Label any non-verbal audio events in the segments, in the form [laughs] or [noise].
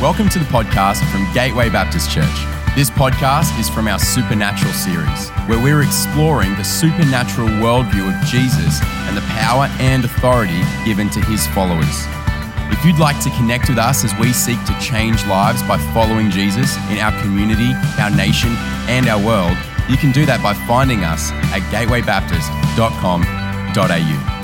Welcome to the podcast from Gateway Baptist Church. This podcast is from our Supernatural series, where we're exploring the supernatural worldview of Jesus and the power and authority given to his followers. If you'd like to connect with us as we seek to change lives by following Jesus in our community, our nation, and our world, you can do that by finding us at gatewaybaptist.com.au.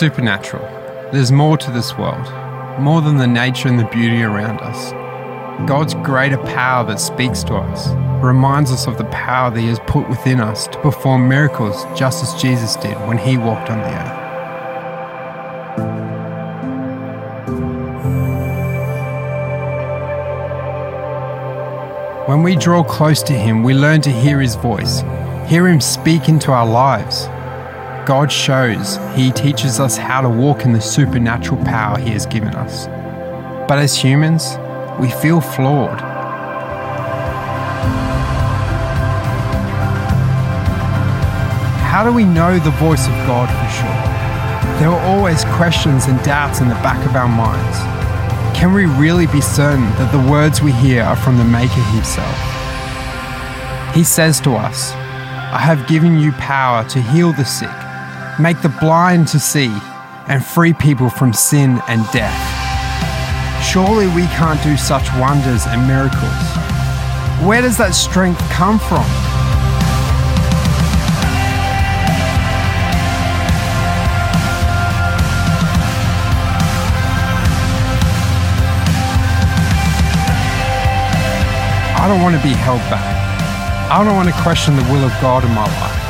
Supernatural. There's more to this world, more than the nature and the beauty around us. God's greater power that speaks to us reminds us of the power that He has put within us to perform miracles just as Jesus did when He walked on the earth. When we draw close to Him, we learn to hear His voice, hear Him speak into our lives. God shows, He teaches us how to walk in the supernatural power He has given us. But as humans, we feel flawed. How do we know the voice of God for sure? There are always questions and doubts in the back of our minds. Can we really be certain that the words we hear are from the Maker Himself? He says to us, I have given you power to heal the sick, make the blind to see, and free people from sin and death. Surely we can't do such wonders and miracles. Where does that strength come from? I don't want to be held back. I don't want to question the will of God in my life.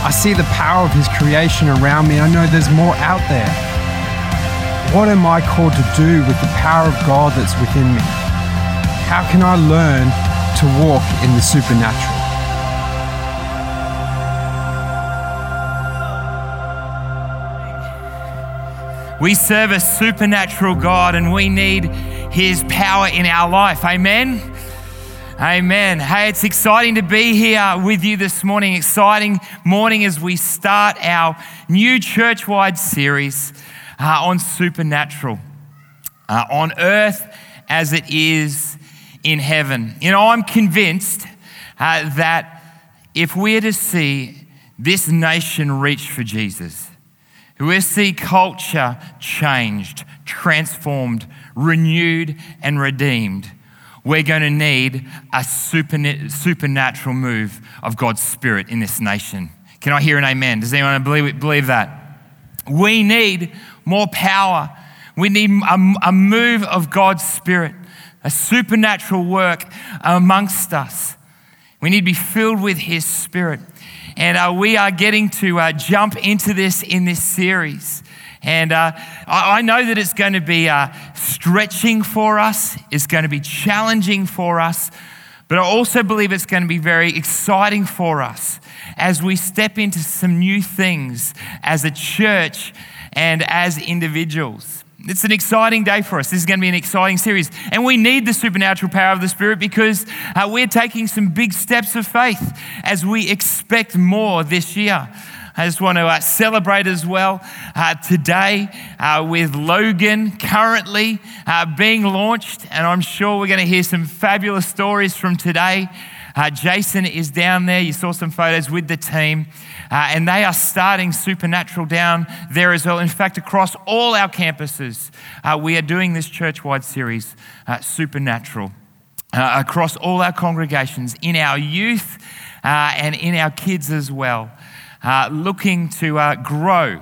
I see the power of His creation around me. I know there's more out there. What am I called to do with the power of God that's within me? How can I learn to walk in the supernatural? We serve a supernatural God and we need His power in our life. Amen. Amen. Hey, it's exciting to be here with you this morning. Exciting morning as we start our new church wide series uh, on supernatural, uh, on earth as it is in heaven. You know, I'm convinced uh, that if we're to see this nation reach for Jesus, we see culture changed, transformed, renewed, and redeemed. We're going to need a supernatural move of God's Spirit in this nation. Can I hear an amen? Does anyone believe, believe that? We need more power. We need a, a move of God's Spirit, a supernatural work amongst us. We need to be filled with His Spirit. And uh, we are getting to uh, jump into this in this series. And uh, I, I, know that it's going to be uh, stretching for us, it's going to be challenging for us, but I also believe it's going to be very exciting for us as we step into some new things as a church and as individuals. It's an exciting day for us. This is going to be an exciting series. And we need the supernatural power of the Spirit because uh, we're taking some big steps of faith as we expect more this year. I just want to uh, celebrate as well uh, today uh, with Logan currently uh, being launched. And I'm sure we're going to hear some fabulous stories from today. Uh, Jason is down there. You saw some photos with the team. Uh, and they are starting Supernatural down there as well. In fact, across all our campuses, we are doing this church wide series, Supernatural, across all our congregations, in our youth and in our kids as well, Uh, looking to uh, grow.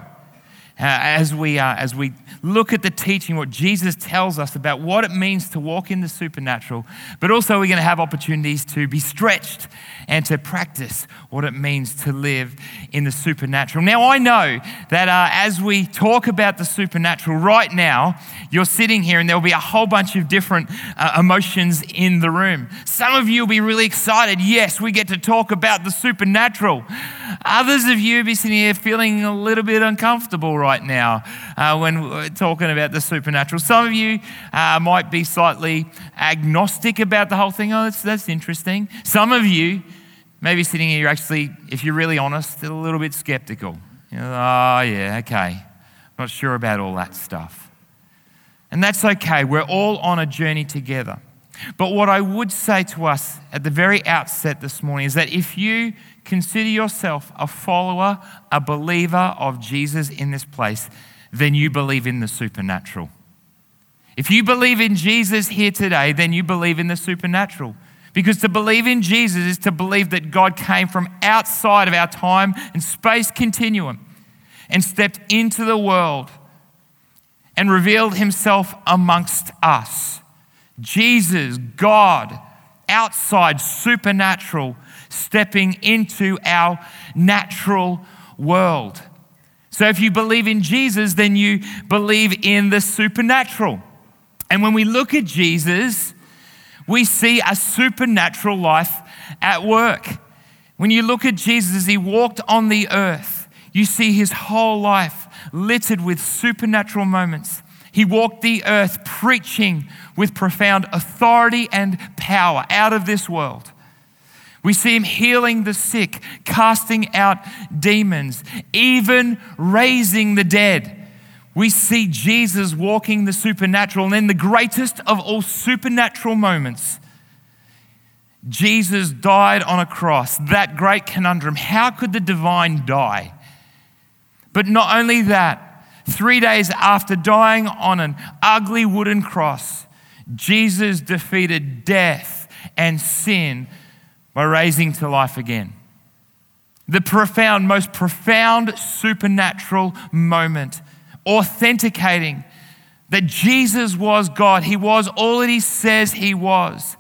Uh, as, we, as we look at the teaching, what Jesus tells us about what it means to walk in the supernatural, but also we're going to have opportunities to be stretched and to practice what it means to live in the supernatural. Now, I know that uh, as we talk about the supernatural right now, you're sitting here and there'll be a whole bunch of different uh, emotions in the room. Some of you will be really excited. Yes, we get to talk about the supernatural. Others of you will be sitting here feeling a little bit uncomfortable right now uh, when we're talking about the supernatural. Some of you uh, might be slightly agnostic about the whole thing. Oh, that's, that's interesting. Some of you, maybe sitting here, you're actually, if you're really honest, a little bit skeptical. You know, oh, yeah, okay. Not sure about all that stuff. And that's okay. We're all on a journey together. But what I would say to us at the very outset this morning is that if you consider yourself a follower, a believer of Jesus in this place, then you believe in the supernatural. If you believe in Jesus here today, then you believe in the supernatural. Because to believe in Jesus is to believe that God came from outside of our time and space continuum and stepped into the world and revealed himself amongst us. Jesus, God, outside, supernatural, stepping into our natural world. So if you believe in Jesus, then you believe in the supernatural. And when we look at Jesus, we see a supernatural life at work. When you look at Jesus as he walked on the earth, you see his whole life littered with supernatural moments. He walked the earth preaching with profound authority and power out of this world. We see him healing the sick, casting out demons, even raising the dead. We see Jesus walking the supernatural. And then the greatest of all supernatural moments, Jesus died on a cross. That great conundrum. How could the divine die? But not only that, three days after dying on an ugly wooden cross, Jesus defeated death and sin by raising to life again. The profound, most profound supernatural moment, authenticating that Jesus was God. He was all that He says He was.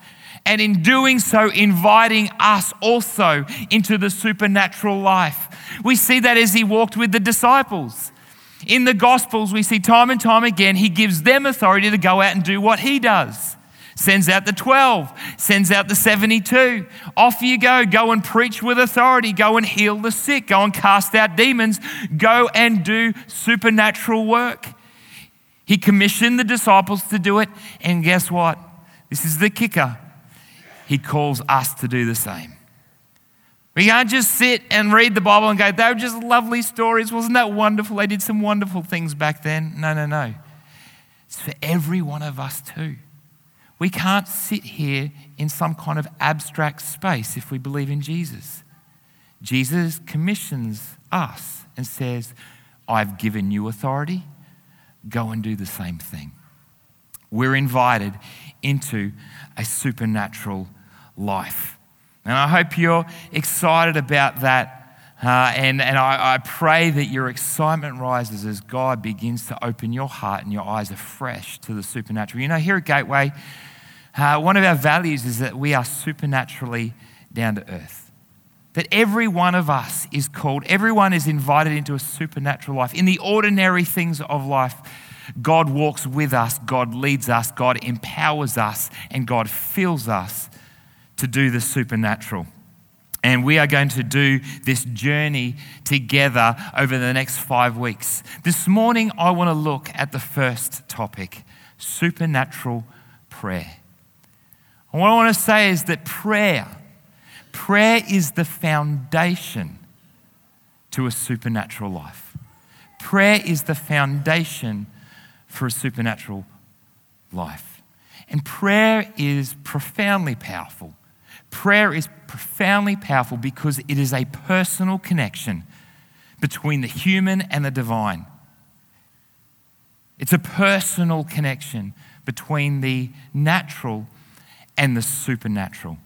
And in doing so, inviting us also into the supernatural life. We see that as He walked with the disciples. In the Gospels, we see time and time again, he gives them authority to go out and do what he does. Sends out the 12, sends out the 72. Off you go. Go and preach with authority. Go and heal the sick. Go and cast out demons. Go and do supernatural work. He commissioned the disciples to do it. And guess what? This is the kicker. He calls us to do the same. We can't just sit and read the Bible and go, they were just lovely stories. Wasn't that wonderful? They did some wonderful things back then. No, no, no. It's for every one of us too. We can't sit here in some kind of abstract space if we believe in Jesus. Jesus commissions us and says, I've given you authority, go and do the same thing. We're invited into a supernatural life. And I hope you're excited about that. Uh, and and I, I pray that your excitement rises as God begins to open your heart and your eyes afresh to the supernatural. You know, here at Gateway, uh, one of our values is that we are supernaturally down to earth. That every one of us is called, everyone is invited into a supernatural life. In the ordinary things of life, God walks with us, God leads us, God empowers us, and God fills us to do the supernatural. And we are going to do this journey together over the next five weeks. This morning, I want to look at the first topic supernatural prayer. And what I want to say is that prayer, prayer is the foundation to a supernatural life. Prayer is the foundation for a supernatural life. And prayer is profoundly powerful Prayer is profoundly powerful because it is a personal connection between the human and the divine. It's a personal connection between the natural and the supernatural.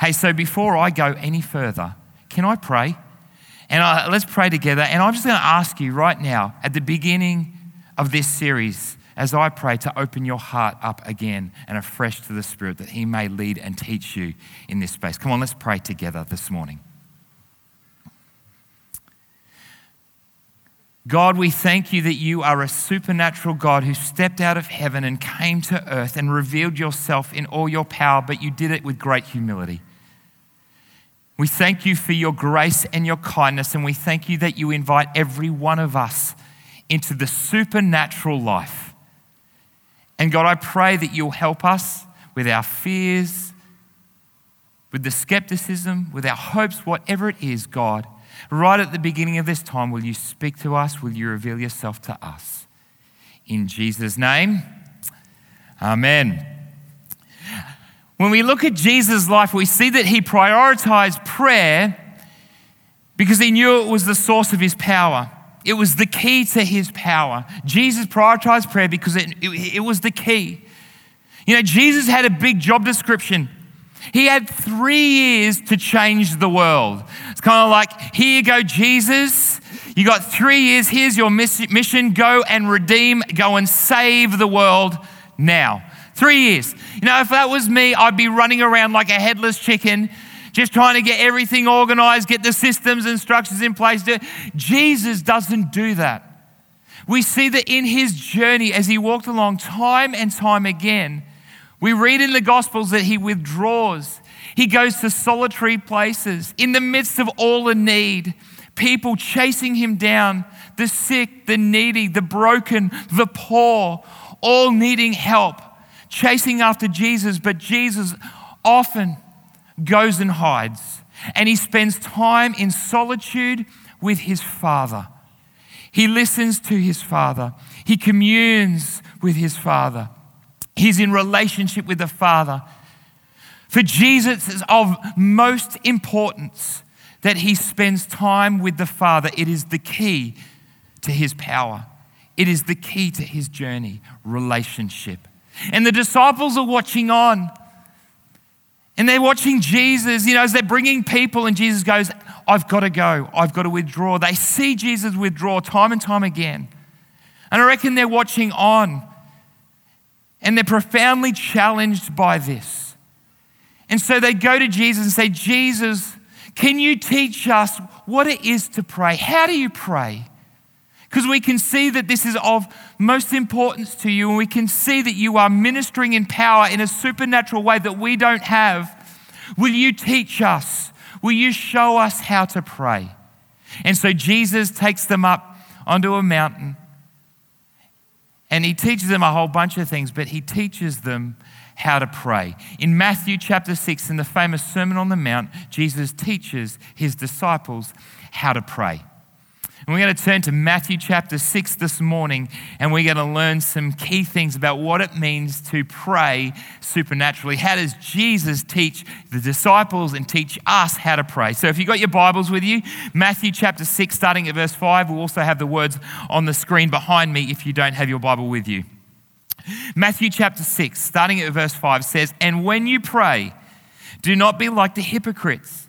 Hey, so before I go any further, can I pray? And I, let's pray together. And I'm just going to ask you right now, at the beginning of this series, as I pray to open your heart up again and afresh to the Spirit that He may lead and teach you in this space. Come on, let's pray together this morning. God, we thank you that you are a supernatural God who stepped out of heaven and came to earth and revealed yourself in all your power, but you did it with great humility. We thank you for your grace and your kindness, and we thank you that you invite every one of us into the supernatural life. And God, I pray that you'll help us with our fears, with the skepticism, with our hopes, whatever it is, God. Right at the beginning of this time, will you speak to us? Will you reveal yourself to us? In Jesus' name, amen. When we look at Jesus' life, we see that he prioritized prayer because he knew it was the source of his power. It was the key to his power. Jesus prioritized prayer because it, it, it was the key. You know, Jesus had a big job description. He had three years to change the world. It's kind of like, here you go, Jesus. You got three years. Here's your mission. Go and redeem, go and save the world now. Three years. You know, if that was me, I'd be running around like a headless chicken, just trying to get everything organized, get the systems and structures in place. Jesus doesn't do that. We see that in his journey as he walked along time and time again, we read in the Gospels that he withdraws. He goes to solitary places in the midst of all the need, people chasing him down, the sick, the needy, the broken, the poor, all needing help, chasing after Jesus. But Jesus often goes and hides, and he spends time in solitude with his Father. He listens to his Father, he communes with his Father. He's in relationship with the Father. For Jesus, it's of most importance that he spends time with the Father. It is the key to his power, it is the key to his journey relationship. And the disciples are watching on. And they're watching Jesus, you know, as they're bringing people, and Jesus goes, I've got to go. I've got to withdraw. They see Jesus withdraw time and time again. And I reckon they're watching on. And they're profoundly challenged by this. And so they go to Jesus and say, Jesus, can you teach us what it is to pray? How do you pray? Because we can see that this is of most importance to you, and we can see that you are ministering in power in a supernatural way that we don't have. Will you teach us? Will you show us how to pray? And so Jesus takes them up onto a mountain and he teaches them a whole bunch of things, but he teaches them how to pray. In Matthew chapter 6, in the famous Sermon on the Mount, Jesus teaches his disciples how to pray. And we're going to turn to Matthew chapter 6 this morning, and we're going to learn some key things about what it means to pray supernaturally. How does Jesus teach the disciples and teach us how to pray? So, if you've got your Bibles with you, Matthew chapter 6, starting at verse 5, we'll also have the words on the screen behind me if you don't have your Bible with you. Matthew chapter 6, starting at verse 5, says, And when you pray, do not be like the hypocrites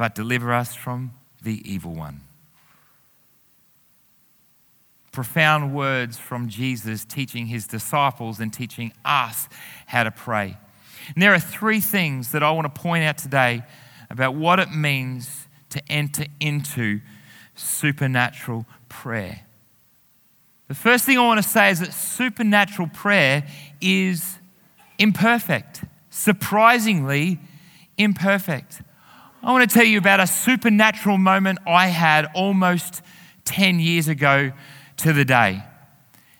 but deliver us from the evil one. Profound words from Jesus teaching his disciples and teaching us how to pray. And there are three things that I want to point out today about what it means to enter into supernatural prayer. The first thing I want to say is that supernatural prayer is imperfect, surprisingly imperfect. I want to tell you about a supernatural moment I had almost 10 years ago to the day.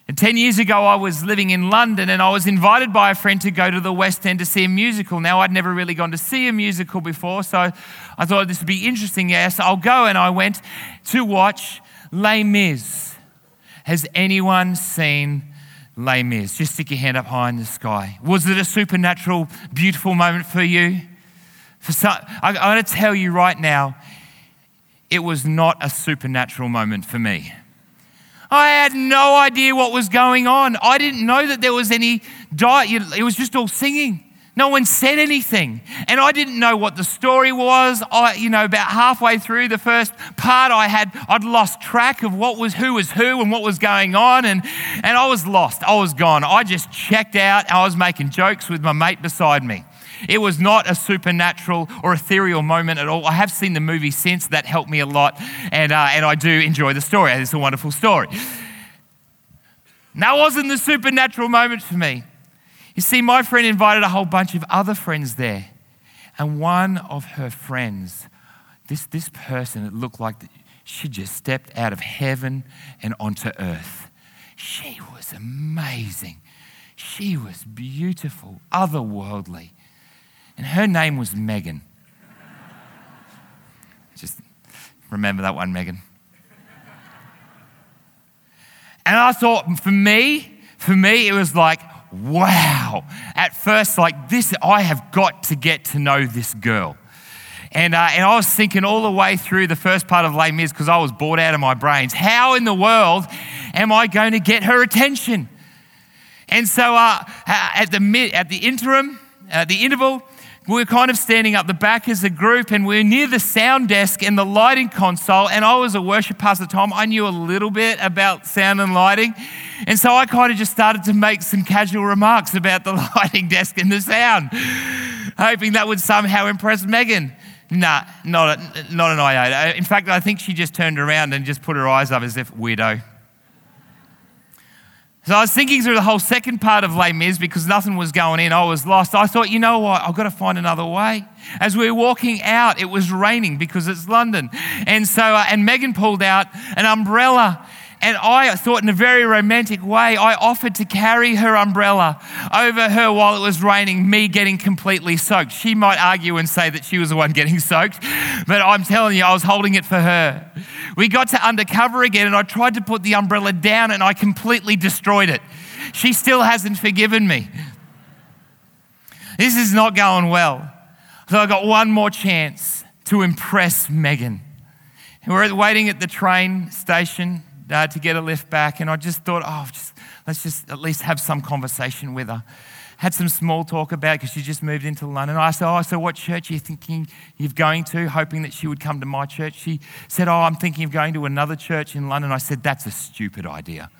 And 10 years ago, I was living in London and I was invited by a friend to go to the West End to see a musical. Now, I'd never really gone to see a musical before, so I thought this would be interesting. Yes, I'll go. And I went to watch Les Mis. Has anyone seen Les Mis? Just stick your hand up high in the sky. Was it a supernatural, beautiful moment for you? Some, I, I'm going to tell you right now, it was not a supernatural moment for me. I had no idea what was going on. I didn't know that there was any diet. It was just all singing. No one said anything. And I didn't know what the story was. I, you know, about halfway through the first part, I had, I'd lost track of what was, who was who and what was going on. And, and I was lost. I was gone. I just checked out. I was making jokes with my mate beside me. It was not a supernatural or ethereal moment at all. I have seen the movie since. That helped me a lot. And, uh, and I do enjoy the story. It's a wonderful story. That wasn't the supernatural moment for me. You see, my friend invited a whole bunch of other friends there. And one of her friends, this, this person, it looked like she just stepped out of heaven and onto earth. She was amazing. She was beautiful, otherworldly. And her name was Megan. Just remember that one, Megan. And I thought, for me, for me, it was like, wow. At first, like this, I have got to get to know this girl. And, uh, and I was thinking all the way through the first part of Les Mis because I was bored out of my brains. How in the world am I going to get her attention? And so uh, at, the mid, at the interim, uh, the interval, we were kind of standing up the back as a group and we are near the sound desk and the lighting console. And I was a worship pastor Tom. I knew a little bit about sound and lighting. And so I kind of just started to make some casual remarks about the [laughs] lighting desk and the sound, hoping that would somehow impress Megan. Nah, not, a, not an iota. In fact, I think she just turned around and just put her eyes up as if weirdo. So I was thinking through the whole second part of Les Mis because nothing was going in. I was lost. I thought, you know what? I've got to find another way. As we were walking out, it was raining because it's London. And so, uh, and Megan pulled out an umbrella and I thought, in a very romantic way, I offered to carry her umbrella over her while it was raining, me getting completely soaked. She might argue and say that she was the one getting [laughs] soaked, but I'm telling you, I was holding it for her. We got to undercover again, and I tried to put the umbrella down, and I completely destroyed it. She still hasn't forgiven me. This is not going well. So I got one more chance to impress Megan. We're waiting at the train station uh, to get a lift back. And I just thought, oh, just, let's just at least have some conversation with her. Had some small talk about because she just moved into London. I said, Oh, so what church are you thinking you're going to? Hoping that she would come to my church. She said, Oh, I'm thinking of going to another church in London. I said, That's a stupid idea.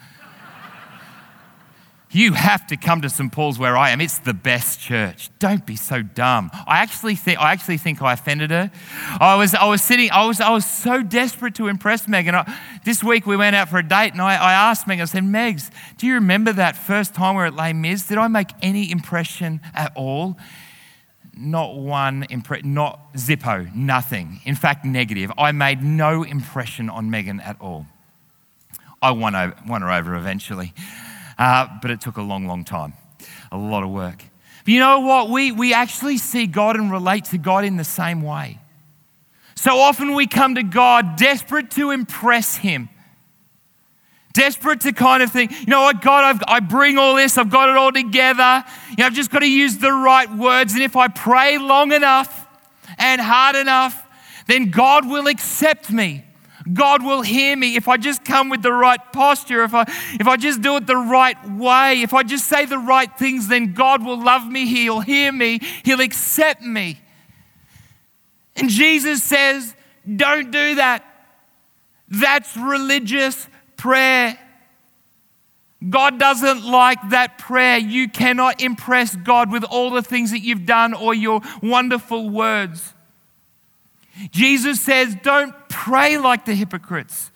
You have to come to St. Paul's where I am. It's the best church. Don't be so dumb. I actually think I actually think I offended her. I was I was sitting, I was I was so desperate to impress Megan. I, this week we went out for a date and I, I asked Megan, I said, Megs, do you remember that first time we were at Les Mis? Did I make any impression at all? Not one impression, not zippo, nothing. In fact, negative. I made no impression on Megan at all. I won, won her over eventually. Uh, but it took a long, long time, a lot of work. But you know what? We, we actually see God and relate to God in the same way. So often we come to God desperate to impress Him. Desperate to kind of think, you know what, God, I've, I bring all this, I've got it all together. You know, I've just got to use the right words. And if I pray long enough and hard enough, then God will accept me. God will hear me if I just come with the right posture, if I, if I just do it the right way, if I just say the right things, then God will love me, He'll hear me, He'll accept me. And Jesus says, Don't do that. That's religious prayer. God doesn't like that prayer. You cannot impress God with all the things that you've done or your wonderful words. Jesus says, Don't pray like the hypocrites.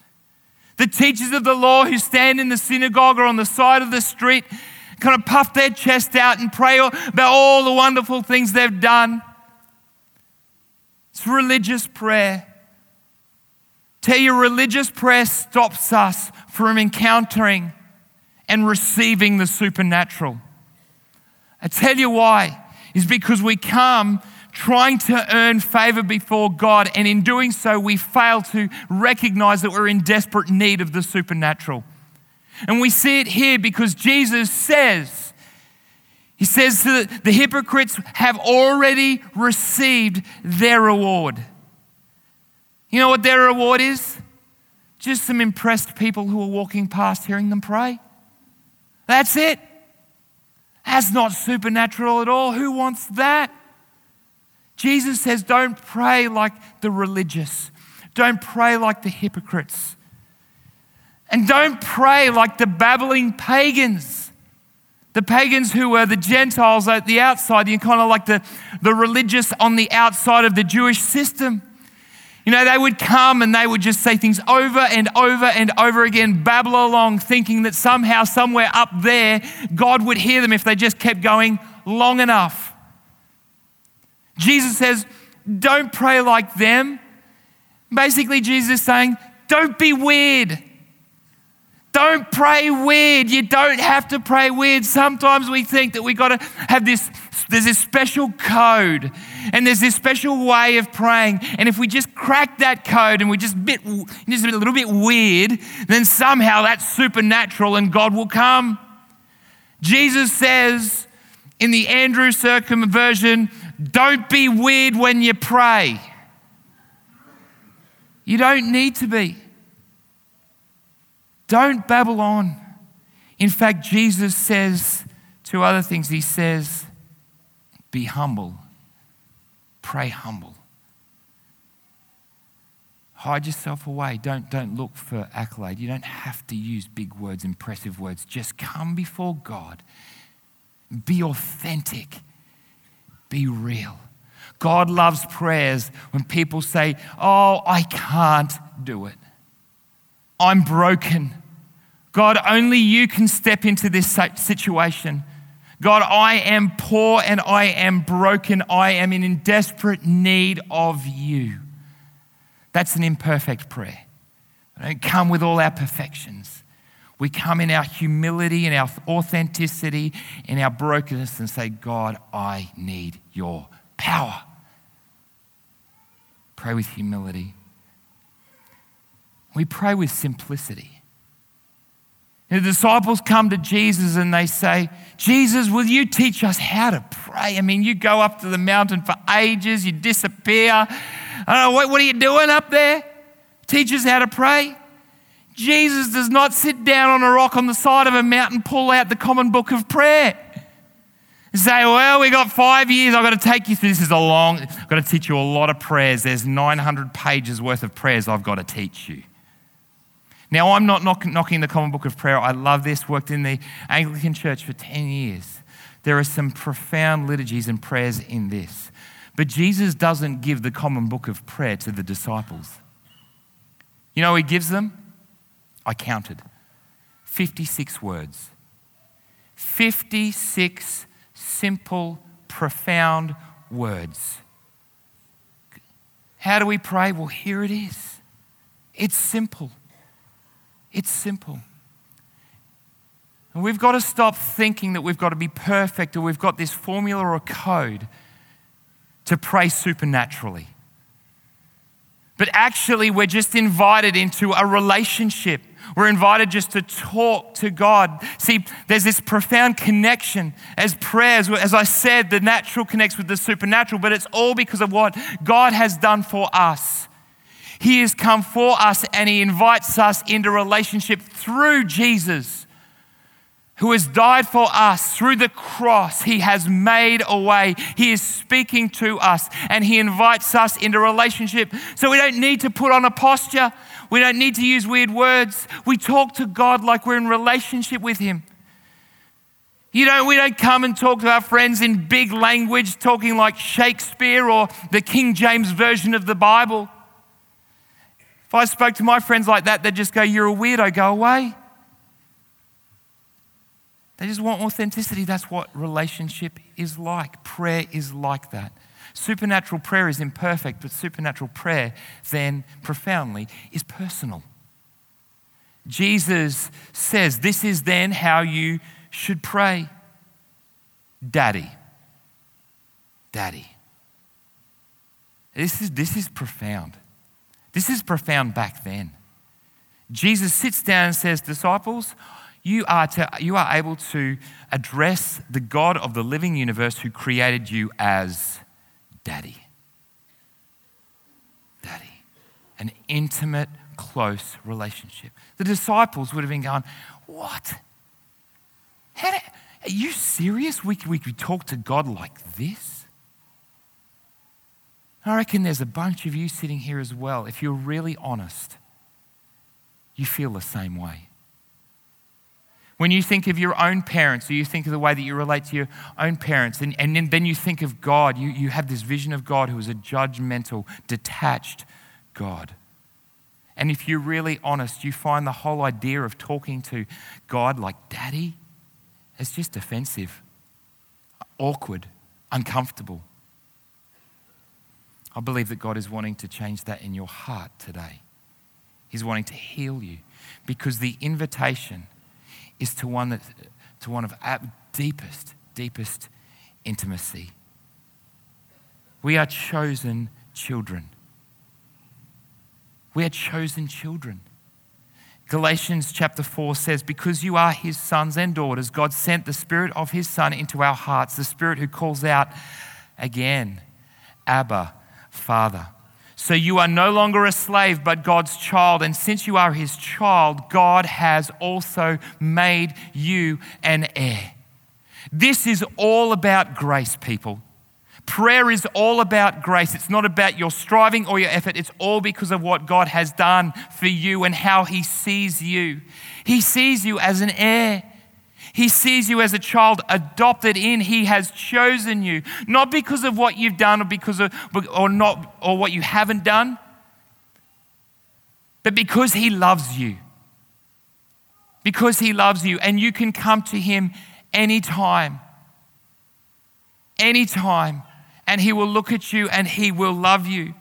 The teachers of the law who stand in the synagogue or on the side of the street kind of puff their chest out and pray about all the wonderful things they've done. It's religious prayer. Tell you, religious prayer stops us from encountering and receiving the supernatural. I tell you why, is because we come trying to earn favor before God, and in doing so, we fail to recognize that we're in desperate need of the supernatural. And we see it here because Jesus says, He says that the hypocrites have already received their reward. You know what their reward is? Just some impressed people who are walking past hearing them pray. That's it. That's not supernatural at all. Who wants that? Jesus says, don't pray like the religious, don't pray like the hypocrites, and don't pray like the babbling pagans. The pagans who were the Gentiles at the outside, you kind of like the, the religious on the outside of the Jewish system. You know, they would come and they would just say things over and over and over again, babble along, thinking that somehow, somewhere up there, God would hear them if they just kept going long enough. Jesus says, Don't pray like them. Basically, Jesus is saying, Don't be weird. Don't pray weird. You don't have to pray weird. Sometimes we think that we've got to have this there's this special code and there's this special way of praying. And if we just crack that code and we just bit just a little bit weird, then somehow that's supernatural and God will come. Jesus says in the Andrew Circum version, don't be weird when you pray. You don't need to be. Don't babble on. In fact, Jesus says two other things. He says, be humble, pray humble. Hide yourself away. Don't, don't look for accolade. You don't have to use big words, impressive words. Just come before God. Be authentic. Be real. God loves prayers when people say, Oh, I can't do it. I'm broken. God, only you can step into this situation. God, I am poor and I am broken. I am in desperate need of you. That's an imperfect prayer. We don't come with all our perfections. We come in our humility and our authenticity and our brokenness and say, God, I need your power. Pray with humility. We pray with simplicity. The disciples come to Jesus and they say, Jesus, will you teach us how to pray? I mean, you go up to the mountain for ages, you disappear. I don't know, what, what are you doing up there? Teach us how to pray. Jesus does not sit down on a rock on the side of a mountain, pull out the common book of prayer. Say, well, we got five years. I've got to take you through. This is a long, I've got to teach you a lot of prayers. There's 900 pages worth of prayers I've got to teach you. Now, I'm not knock, knocking the Common Book of Prayer. I love this, worked in the Anglican Church for 10 years. There are some profound liturgies and prayers in this. But Jesus doesn't give the Common Book of Prayer to the disciples. You know, He gives them I counted 56 words. 56 simple, profound words. How do we pray? Well, here it is. It's simple. It's simple. And we've got to stop thinking that we've got to be perfect or we've got this formula or code to pray supernaturally. But actually, we're just invited into a relationship we're invited just to talk to God. See, there's this profound connection as prayers. As I said, the natural connects with the supernatural, but it's all because of what God has done for us. He has come for us and He invites us into relationship through Jesus who has died for us through the cross. He has made a way. He is speaking to us and He invites us into relationship. So we don't need to put on a posture. We don't need to use weird words. We talk to God like we're in relationship with Him. You know, we don't come and talk to our friends in big language, talking like Shakespeare or the King James Version of the Bible. If I spoke to my friends like that, they'd just go, You're a weirdo, go away. They just want authenticity. That's what relationship is like. Prayer is like that. Supernatural prayer is imperfect, but supernatural prayer, then profoundly, is personal. Jesus says, This is then how you should pray Daddy. Daddy. This is, this is profound. This is profound back then. Jesus sits down and says, Disciples, you are, to, you are able to address the God of the living universe who created you as Daddy. Daddy. An intimate, close relationship. The disciples would have been going, What? How do, are you serious? We, we could talk to God like this? I reckon there's a bunch of you sitting here as well. If you're really honest, you feel the same way. When you think of your own parents, or you think of the way that you relate to your own parents, and, and then you think of God, you, you have this vision of God who is a judgmental, detached God. And if you're really honest, you find the whole idea of talking to God like daddy is just offensive, awkward, uncomfortable. I believe that God is wanting to change that in your heart today. He's wanting to heal you because the invitation is to one, that, to one of deepest, deepest intimacy. We are chosen children. We are chosen children. Galatians chapter 4 says, Because you are his sons and daughters, God sent the Spirit of his Son into our hearts, the Spirit who calls out again, Abba, Father. So you are no longer a slave, but God's child. And since you are his child, God has also made you an heir. This is all about grace, people. Prayer is all about grace. It's not about your striving or your effort. It's all because of what God has done for you and how He sees you. He sees you as an heir. He sees you as a child adopted in. He has chosen you, not because of what you've done or because of or not or what you haven't done, but because He loves you. Because He loves you, and you can come to Him anytime. Anytime and he will look at you and he will love you.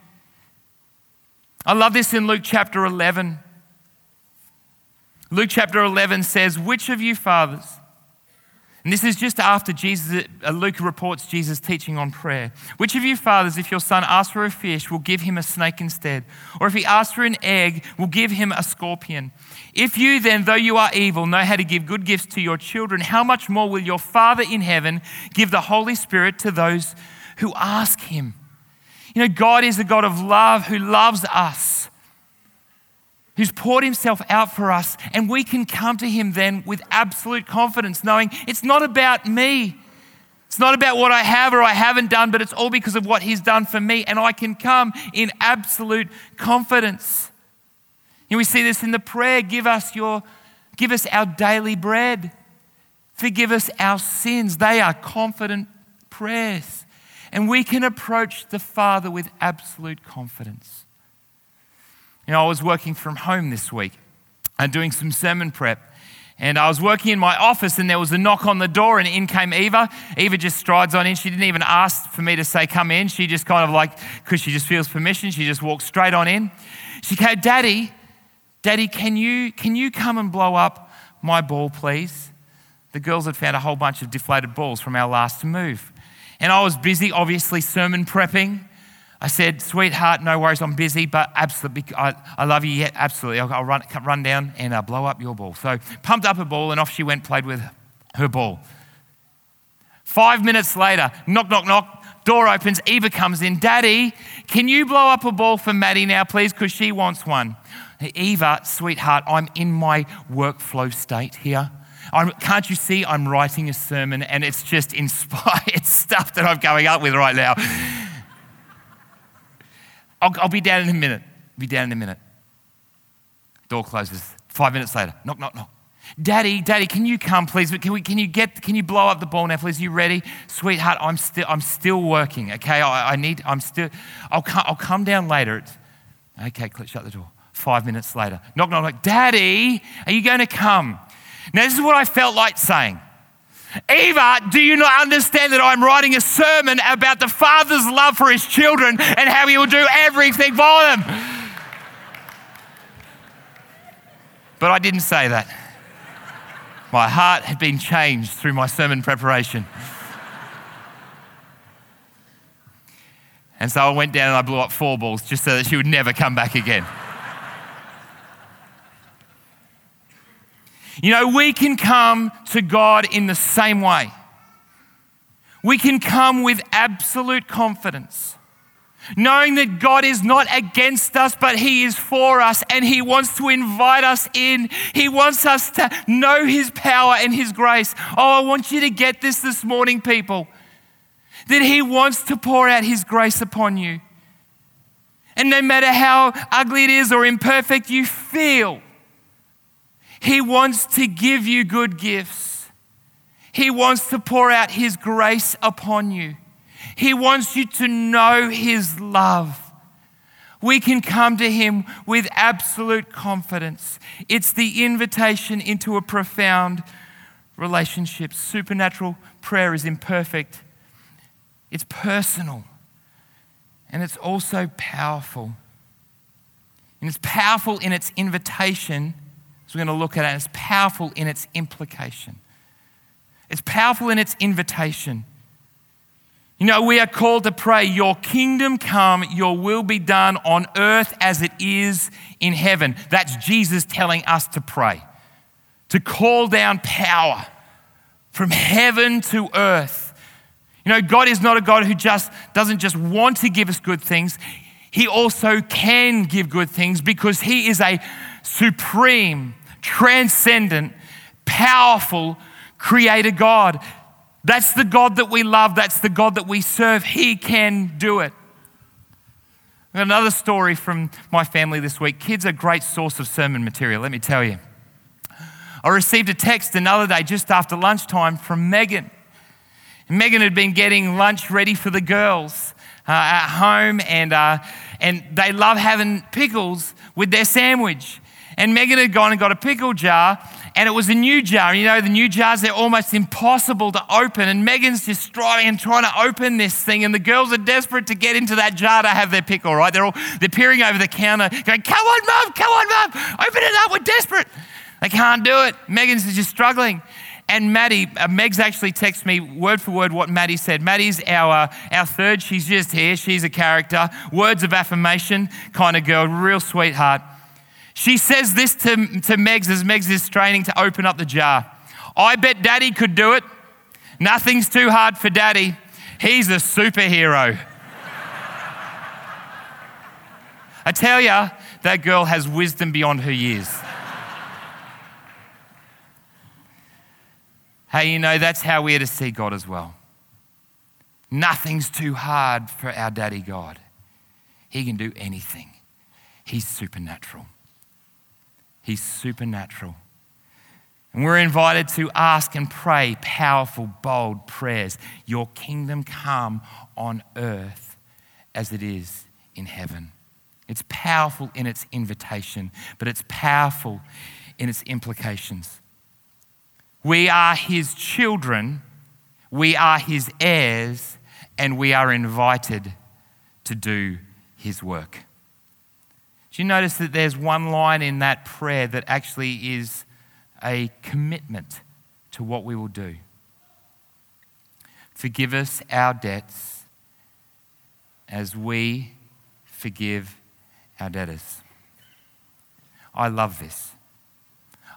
I love this in Luke chapter 11. Luke chapter 11 says, Which of you fathers, and this is just after Jesus, uh, Luke reports Jesus teaching on prayer. Which of you fathers, if your son asks for a fish, will give him a snake instead? Or if he asks for an egg, will give him a scorpion? If you then, though you are evil, know how to give good gifts to your children, how much more will your Father in heaven give the Holy Spirit to those who ask Him. You know, God is a God of love who loves us, who's poured Himself out for us, and we can come to Him then with absolute confidence, knowing it's not about me. It's not about what I have or I haven't done, but it's all because of what He's done for me, and I can come in absolute confidence. And we see this in the prayer give us, your, give us our daily bread, forgive us our sins. They are confident prayers and we can approach the Father with absolute confidence. You know, I was working from home this week and doing some sermon prep. And I was working in my office, and there was a knock on the door, and in came Eva. Eva just strides on in. She didn't even ask for me to say, Come in. She just kind of like, because she just feels permission, she just walks straight on in. She came, Daddy, Daddy, can you, can you come and blow up my ball, please? The girls had found a whole bunch of deflated balls from our last move. And I was busy, obviously, sermon prepping. I said, sweetheart, no worries, I'm busy, but absolutely, I, I love you, yeah, absolutely. I'll, I'll run, run down and uh, blow up your ball. So pumped up a ball and off she went, played with her ball. Five minutes later, knock, knock, knock, door opens, Eva comes in. Daddy, can you blow up a ball for Maddie now, please, because she wants one. Eva, sweetheart, I'm in my workflow state here. I'm, can't you see I'm writing a sermon and it's just [laughs] inspired stuff that I'm going up with right now? I'll, I'll be down in a minute. Be down in a minute. Door closes. Five minutes later, knock, knock, knock. Daddy, Daddy, can you come, please? Can, we, can you get, can you blow up the ball now, please? Are you ready? Sweetheart, I'm still, I'm still working, okay? I, I need, I'm still, I'll, come, I'll come down later. It's, okay, click, shut the door. Five minutes later, knock, knock, knock. Daddy, are you going to come? Now, this is what I felt like saying. Eva, do you not understand that I'm writing a sermon about the Father's love for his children and how he will do everything for them? But I didn't say that. My heart had been changed through my sermon preparation. And so I went down and I blew up four balls just so that she would never come back again. You know, we can come to God in the same way. We can come with absolute confidence, knowing that God is not against us, but He is for us and He wants to invite us in. He wants us to know His power and His grace. Oh, I want you to get this this morning, people, that He wants to pour out His grace upon you. And no matter how ugly it is or imperfect you feel, He wants to give you good gifts. He wants to pour out His grace upon you. He wants you to know His love. We can come to Him with absolute confidence. It's the invitation into a profound relationship. Supernatural prayer is imperfect, it's personal, and it's also powerful. And it's powerful in its invitation, we're going to look at it, it's powerful in its implication. It's powerful in its invitation. You know, we are called to pray, Your kingdom come, Your will be done on earth as it is in heaven. That's Jesus telling us to pray, to call down power from heaven to earth. You know, God is not a God who just doesn't just want to give us good things, He also can give good things because He is a supreme, transcendent, powerful, creator God. That's the God that we love. That's the God that we serve. He can do it. Another story from my family this week. Kids are a great source of sermon material, let me tell you. I received a text another day just after lunchtime from Megan. Megan had been getting lunch ready for the girls uh, at home, and, uh, and they love having pickles with their sandwich. And Megan had gone and got a pickle jar, and it was a new jar. You know, the new jars, they're almost impossible to open. And Megan's just striving and trying to open this thing. And the girls are desperate to get into that jar to have their pickle, right? They're all they're peering over the counter, going, Come on, mum, come on, mum, open it up, we're desperate. They can't do it. Megan's just struggling. And Maddie, uh, Meg's actually texted me word for word what Maddie said. Maddie's our, uh, our third. She's just here. She's a character. Words of affirmation kind of girl, real sweetheart. She says this to, to Megs as Megs is straining to open up the jar. I bet daddy could do it. Nothing's too hard for daddy. He's a superhero. I tell you, that girl has wisdom beyond her years. hey, you know, that's how we are to see God as well. Nothing's too hard for our daddy God. He can do anything, He's supernatural. He's supernatural. And we're invited to ask and pray powerful, bold prayers. Your kingdom come on earth as it is in heaven. It's powerful in its invitation, but it's powerful in its implications. We are his children, we are his heirs, and we are invited to do his work. Do you notice that there's one line in that prayer that actually is a commitment to what we will do? Forgive us our debts as we forgive our debtors. I love this.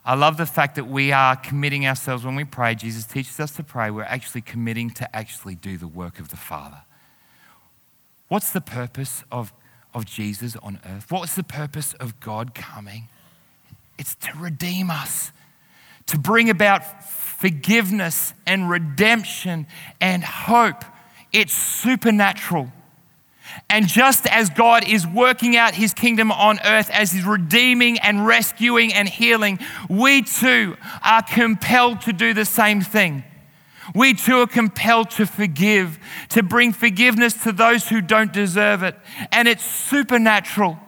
I love the fact that we are committing ourselves when we pray. Jesus teaches us to pray. We're actually committing to actually do the work of the Father. What's the purpose of of Jesus on earth? What was the purpose of God coming? It's to redeem us, to bring about forgiveness and redemption and hope. It's supernatural. And just as God is working out his kingdom on earth as he's redeeming and rescuing and healing, we too are compelled to do the same thing. We too are compelled to forgive, to bring forgiveness to those who don't deserve it. And it's supernatural.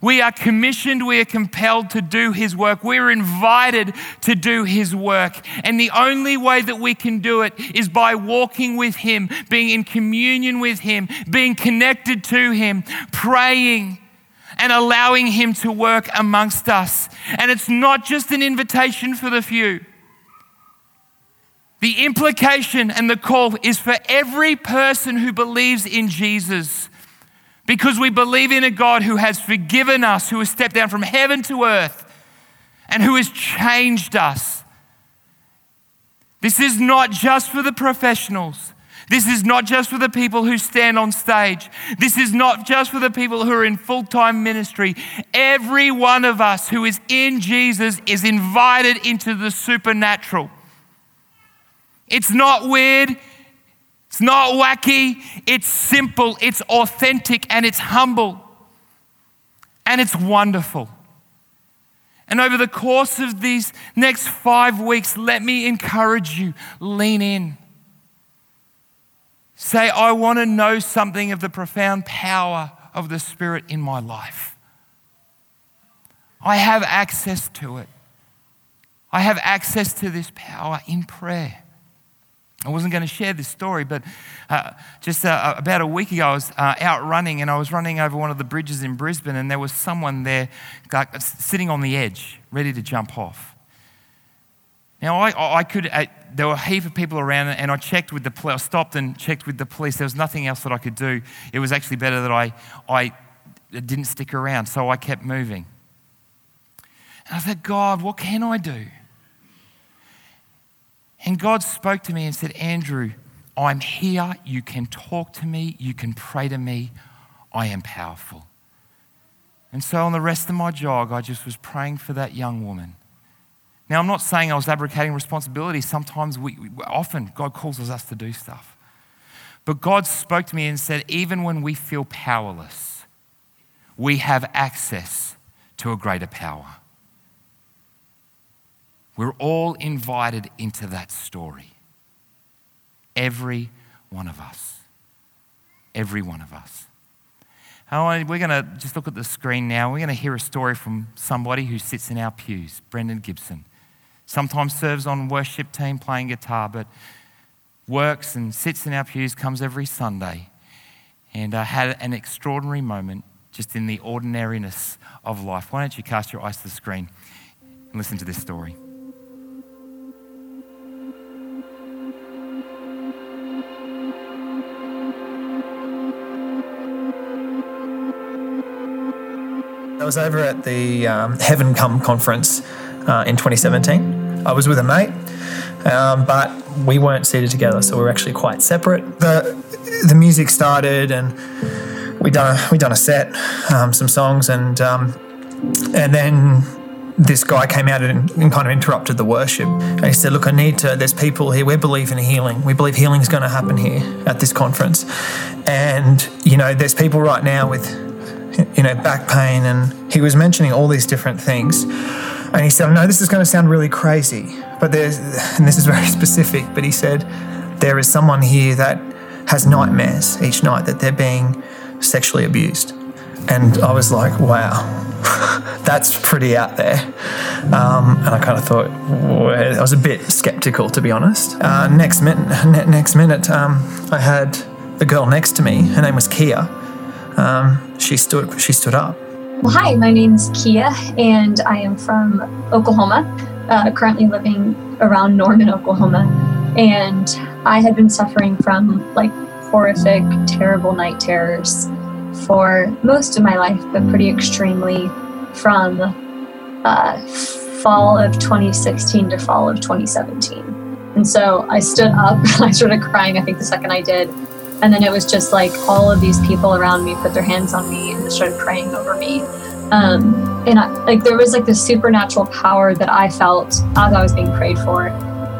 We are commissioned, we are compelled to do His work. We're invited to do His work. And the only way that we can do it is by walking with Him, being in communion with Him, being connected to Him, praying, and allowing Him to work amongst us. And it's not just an invitation for the few. The implication and the call is for every person who believes in Jesus. Because we believe in a God who has forgiven us, who has stepped down from heaven to earth, and who has changed us. This is not just for the professionals. This is not just for the people who stand on stage. This is not just for the people who are in full time ministry. Every one of us who is in Jesus is invited into the supernatural. It's not weird. It's not wacky. It's simple. It's authentic and it's humble. And it's wonderful. And over the course of these next five weeks, let me encourage you lean in. Say, I want to know something of the profound power of the Spirit in my life. I have access to it. I have access to this power in prayer. I wasn't going to share this story, but uh, just uh, about a week ago, I was uh, out running and I was running over one of the bridges in Brisbane, and there was someone there like, sitting on the edge, ready to jump off. Now, I, I could, uh, there were a heap of people around, and I checked with the police. I stopped and checked with the police. There was nothing else that I could do. It was actually better that I, I didn't stick around, so I kept moving. And I said, God, what can I do? And God spoke to me and said, Andrew, I'm here. You can talk to me. You can pray to me. I am powerful. And so on the rest of my jog, I just was praying for that young woman. Now, I'm not saying I was abrogating responsibility. Sometimes, we, often, God calls us to do stuff. But God spoke to me and said, even when we feel powerless, we have access to a greater power. We're all invited into that story. Every one of us. Every one of us. we're going to just look at the screen now. We're going to hear a story from somebody who sits in our pews, Brendan Gibson sometimes serves on worship team playing guitar, but works and sits in our pews, comes every Sunday, and uh, had an extraordinary moment just in the ordinariness of life. Why don't you cast your eyes to the screen and listen to this story? I was over at the um, Heaven Come conference uh, in 2017 I was with a mate, um, but we weren't seated together, so we were actually quite separate. The the music started, and we done we done a set, um, some songs, and um, and then this guy came out and, and, kind of interrupted the worship. And he said, "Look, I need to. There's people here. We believe in healing. We believe healing is going to happen here at this conference, and you know, there's people right now with." You know, back pain, and he was mentioning all these different things. And he said, know this is going to sound really crazy, but there's, and this is very [laughs] specific, but he said, there is someone here that has nightmares each night that they're being sexually abused. And I was like, wow, [laughs] that's pretty out there. Um, and I kind of thought, I was a bit skeptical, to be honest. Uh, next minute, next minute um, I had the girl next to me. Her name was Kia. Um, she stood, she stood up well, hi, my name's Kia, and I am from Oklahoma, uh, currently living around Norman, Oklahoma. And I had been suffering from like horrific, terrible night terrors for most of my life, but pretty extremely from uh, fall of 2016 to fall of 2017. And so I stood up, [laughs] I started crying, I think the second I did. And then it was just like all of these people around me put their hands on me and started praying over me. Um, and I, like there was like this supernatural power that I felt as I was being prayed for,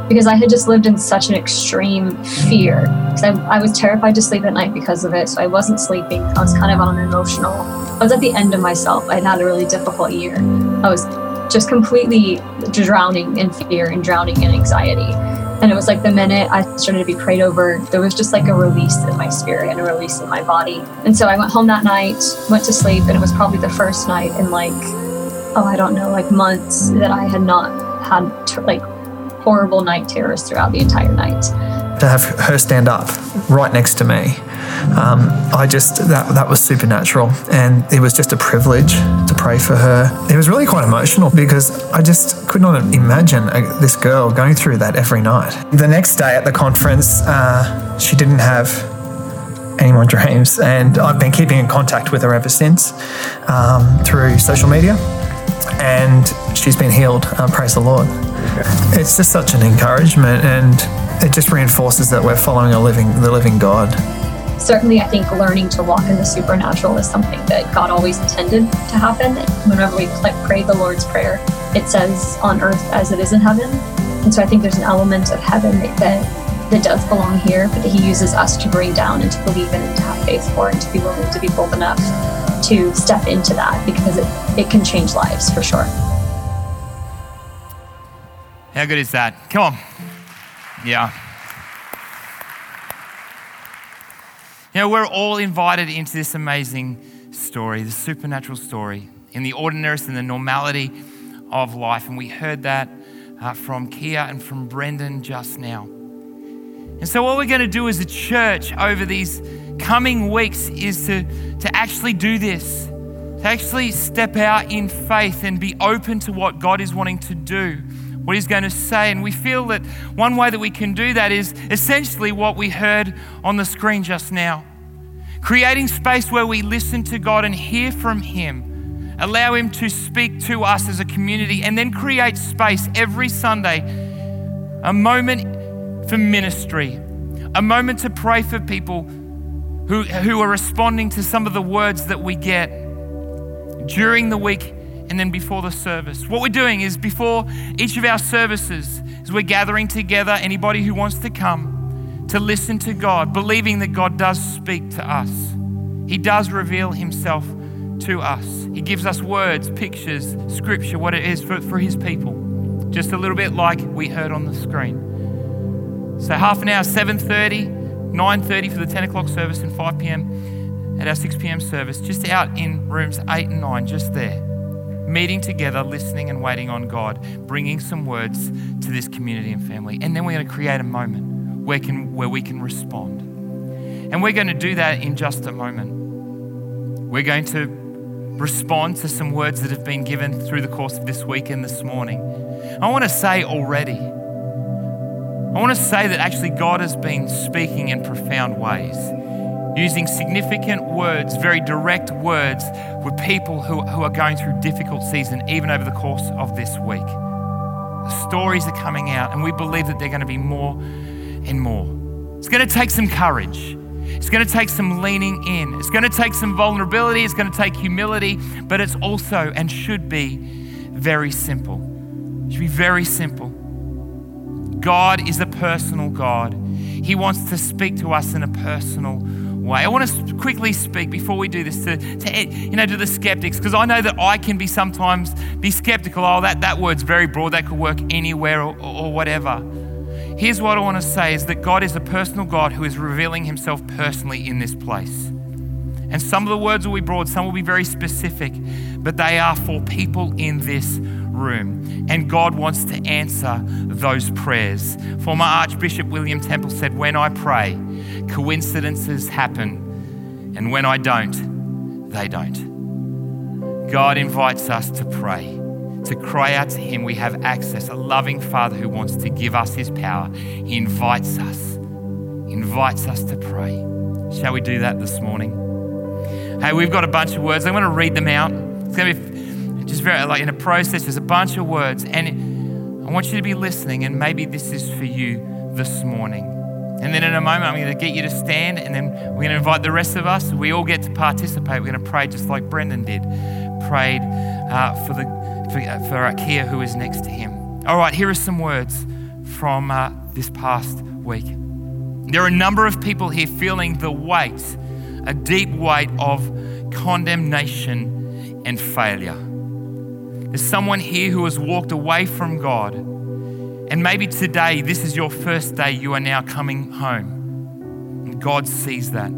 because I had just lived in such an extreme fear. Because I, I was terrified to sleep at night because of it, so I wasn't sleeping. I was kind of on an emotional. I was at the end of myself. I had had a really difficult year. I was just completely drowning in fear and drowning in anxiety. And it was like the minute I started to be prayed over, there was just like a release in my spirit and a release in my body. And so I went home that night, went to sleep, and it was probably the first night in like, oh, I don't know, like months that I had not had like horrible night terrors throughout the entire night. to have her stand up right next to me, um, I just that that was supernatural, and it was just a privilege to pray for her. It was really quite emotional because I just could not imagine uh, this girl going through that every night. The next day at the conference, uh, she didn't have any more [laughs] dreams, and I've been keeping in contact with her ever since um, through social media, and she's been healed. Uh, praise the Lord. It's just such an encouragement, and it just reinforces that we're following a living, the living God certainly I think learning to walk in the supernatural is something that God always intended to happen. Whenever we pray the Lord's Prayer, it says on earth as it is in heaven. And so I think there's an element of heaven that, that, does belong here, but that He uses us to bring down and to believe in and to have faith for and to be willing to be bold enough to step into that because it, it can change lives for sure. How good is that? Come on. Yeah. You know, we're all invited into this amazing story, the supernatural story, in the ordinariness and the normality of life. And we heard that uh, from Kia and from Brendan just now. And so, what we're going to do as a church over these coming weeks is to, to actually do this, to actually step out in faith and be open to what God is wanting to do, what He's going to say. And we feel that one way that we can do that is essentially what we heard on the screen just now. Creating space where we listen to God and hear from Him, allow Him to speak to us as a community, and then create space every Sunday, a moment for ministry, a moment to pray for people who, who are responding to some of the words that we get during the week and then before the service. What we're doing is before each of our services, is we're gathering together anybody who wants to come to listen to God, believing that God does speak to us. He does reveal himself to us. He gives us words, pictures, scripture, what it is for, for his people. Just a little bit like we heard on the screen. So half an hour, 7.30, 9.30 for the 10 o'clock service and 5 p.m. at our 6 p.m. service, just out in rooms 8 and 9, just there meeting together, listening and waiting on God, bringing some words to this community and family. And then we're going to create a moment where, can, where we can respond. And we're going to do that in just a moment. We're going to respond to some words that have been given through the course of this week and this morning. I want to say already, I want to say that actually God has been speaking in profound ways using significant words, very direct words, with people who, who are going through difficult season, even over the course of this week. The stories are coming out, and we believe that they're going to be more and more. It's going to take some courage. It's going to take some leaning in. It's going to take some vulnerability. It's going to take humility, but it's also and should be very simple. It should be very simple. God is a personal God. He wants to speak to us in a personal way. I want to quickly speak before we do this to, to you know to the skeptics because I know that I can be sometimes be skeptical. Oh, that that word's very broad. That could work anywhere or, or whatever. Here's what I want to say is that God is a personal God who is revealing himself personally in this place. And some of the words will be broad, some will be very specific, but they are for people in this room. And God wants to answer those prayers. Former Archbishop William Temple said, When I pray, coincidences happen, and when I don't, they don't. God invites us to pray, to cry out to Him. We have access, a loving Father who wants to give us His power. He invites us, invites us to pray. Shall we do that this morning? Hey, we've got a bunch of words. I'm going to read them out. It's going to be very like in a process, there's a bunch of words, and I want you to be listening, and maybe this is for you this morning. And then in a moment, I'm going to get you to stand, and then we're going to invite the rest of us. We all get to participate. We're going to pray just like Brendan did, prayed uh, for the for, uh, for who is next to him. All right, here are some words from uh, this past week. There are a number of people here feeling the weight, a deep weight of condemnation and failure. There's someone here who has walked away from God. And maybe today, this is your first day, you are now coming home. And God sees that.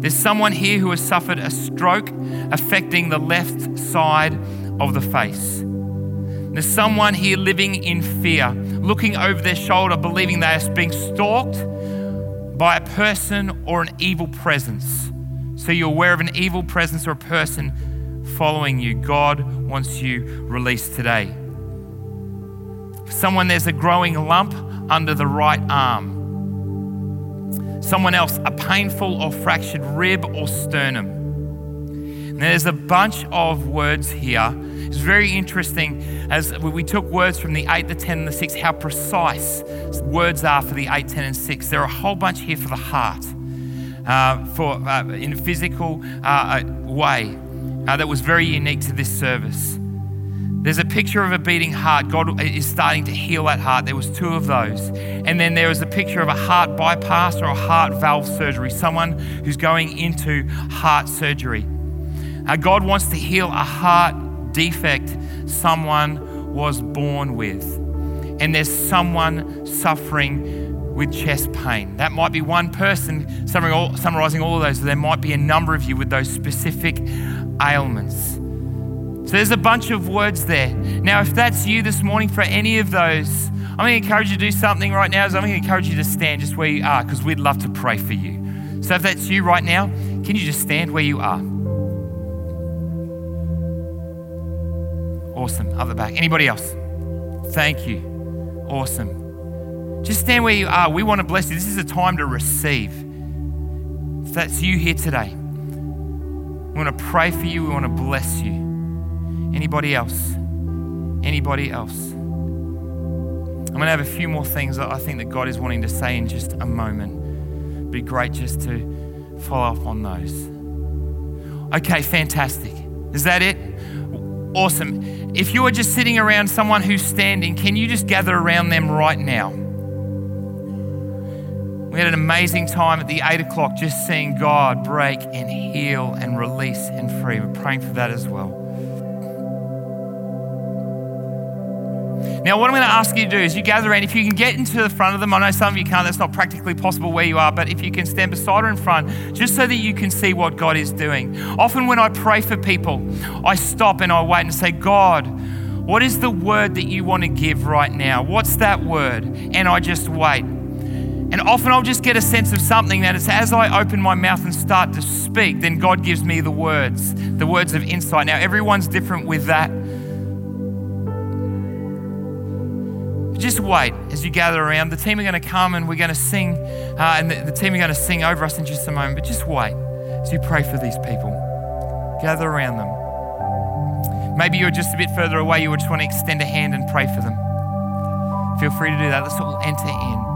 There's someone here who has suffered a stroke affecting the left side of the face. There's someone here living in fear, looking over their shoulder, believing they are being stalked, by a person or an evil presence. So you're aware of an evil presence or a person following you. God wants you released today. For someone, there's a growing lump under the right arm. Someone else, a painful or fractured rib or sternum. There's a bunch of words here. It's very interesting as we took words from the 8, the 10, and the 6, how precise words are for the 8, 10, and 6. There are a whole bunch here for the heart, uh, for uh, in a physical uh, way uh, that was very unique to this service. There's a picture of a beating heart. God is starting to heal that heart. There was two of those. And then there was a picture of a heart bypass or a heart valve surgery, someone who's going into heart surgery. Uh, God wants to heal a heart defect someone was born with. And there's someone suffering with chest pain. That might be one person summarizing all of those. There might be a number of you with those specific ailments. So there's a bunch of words there. Now, if that's you this morning for any of those, I'm going to encourage you to do something right now. Is I'm going to encourage you to stand just where you are because we'd love to pray for you. So if that's you right now, can you just stand where you are? Awesome. The back. Anybody else? Thank you. Awesome. Just stand where you are. We want to bless you. This is a time to receive. If that's you here today, we want to pray for you. We want to bless you. Anybody else? Anybody else? I'm going to have a few more things that I think that God is wanting to say in just a moment. Be great just to follow up on those. Okay, fantastic. Is that it? Awesome. If you are just sitting around someone who's standing, can you just gather around them right now? We had an amazing time at the eight o'clock just seeing God break and heal and release and free. We're praying for that as well. Now, what I'm going to ask you to do is you gather around. If you can get into the front of them, I know some of you can't, that's not practically possible where you are, but if you can stand beside or in front, just so that you can see what God is doing. Often when I pray for people, I stop and I wait and say, God, what is the word that you want to give right now? What's that word? And I just wait. And often I'll just get a sense of something that it's as I open my mouth and start to speak, then God gives me the words, the words of insight. Now, everyone's different with that. just wait as you gather around. The team are going to come and we're going to sing, uh, and the, the team are going to sing over us in just a moment. But just wait as you pray for these people. Gather around them. Maybe you're just a bit further away, you would just want to extend a hand and pray for them. Feel free to do that. Let's all enter in.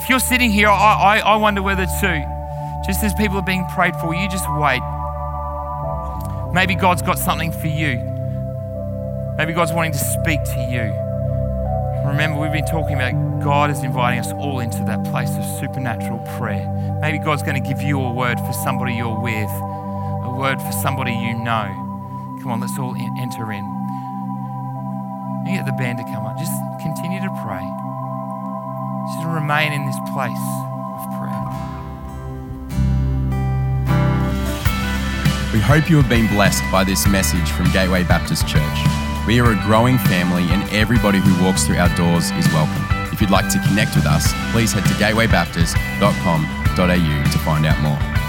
If you're sitting here, I, I, I wonder whether too, just as people are being prayed for, you just wait. Maybe God's got something for you. Maybe God's wanting to speak to you. Remember, we've been talking about God is inviting us all into that place of supernatural prayer. Maybe God's going to give you a word for somebody you're with, a word for somebody you know. Come on, let's all enter in. You get the band to come up. Just continue to pray. Just remain in this place of prayer. We hope you have been blessed by this message from Gateway Baptist Church. We are a growing family, and everybody who walks through our doors is welcome. If you'd like to connect with us, please head to gatewaybaptist.com.au to find out more.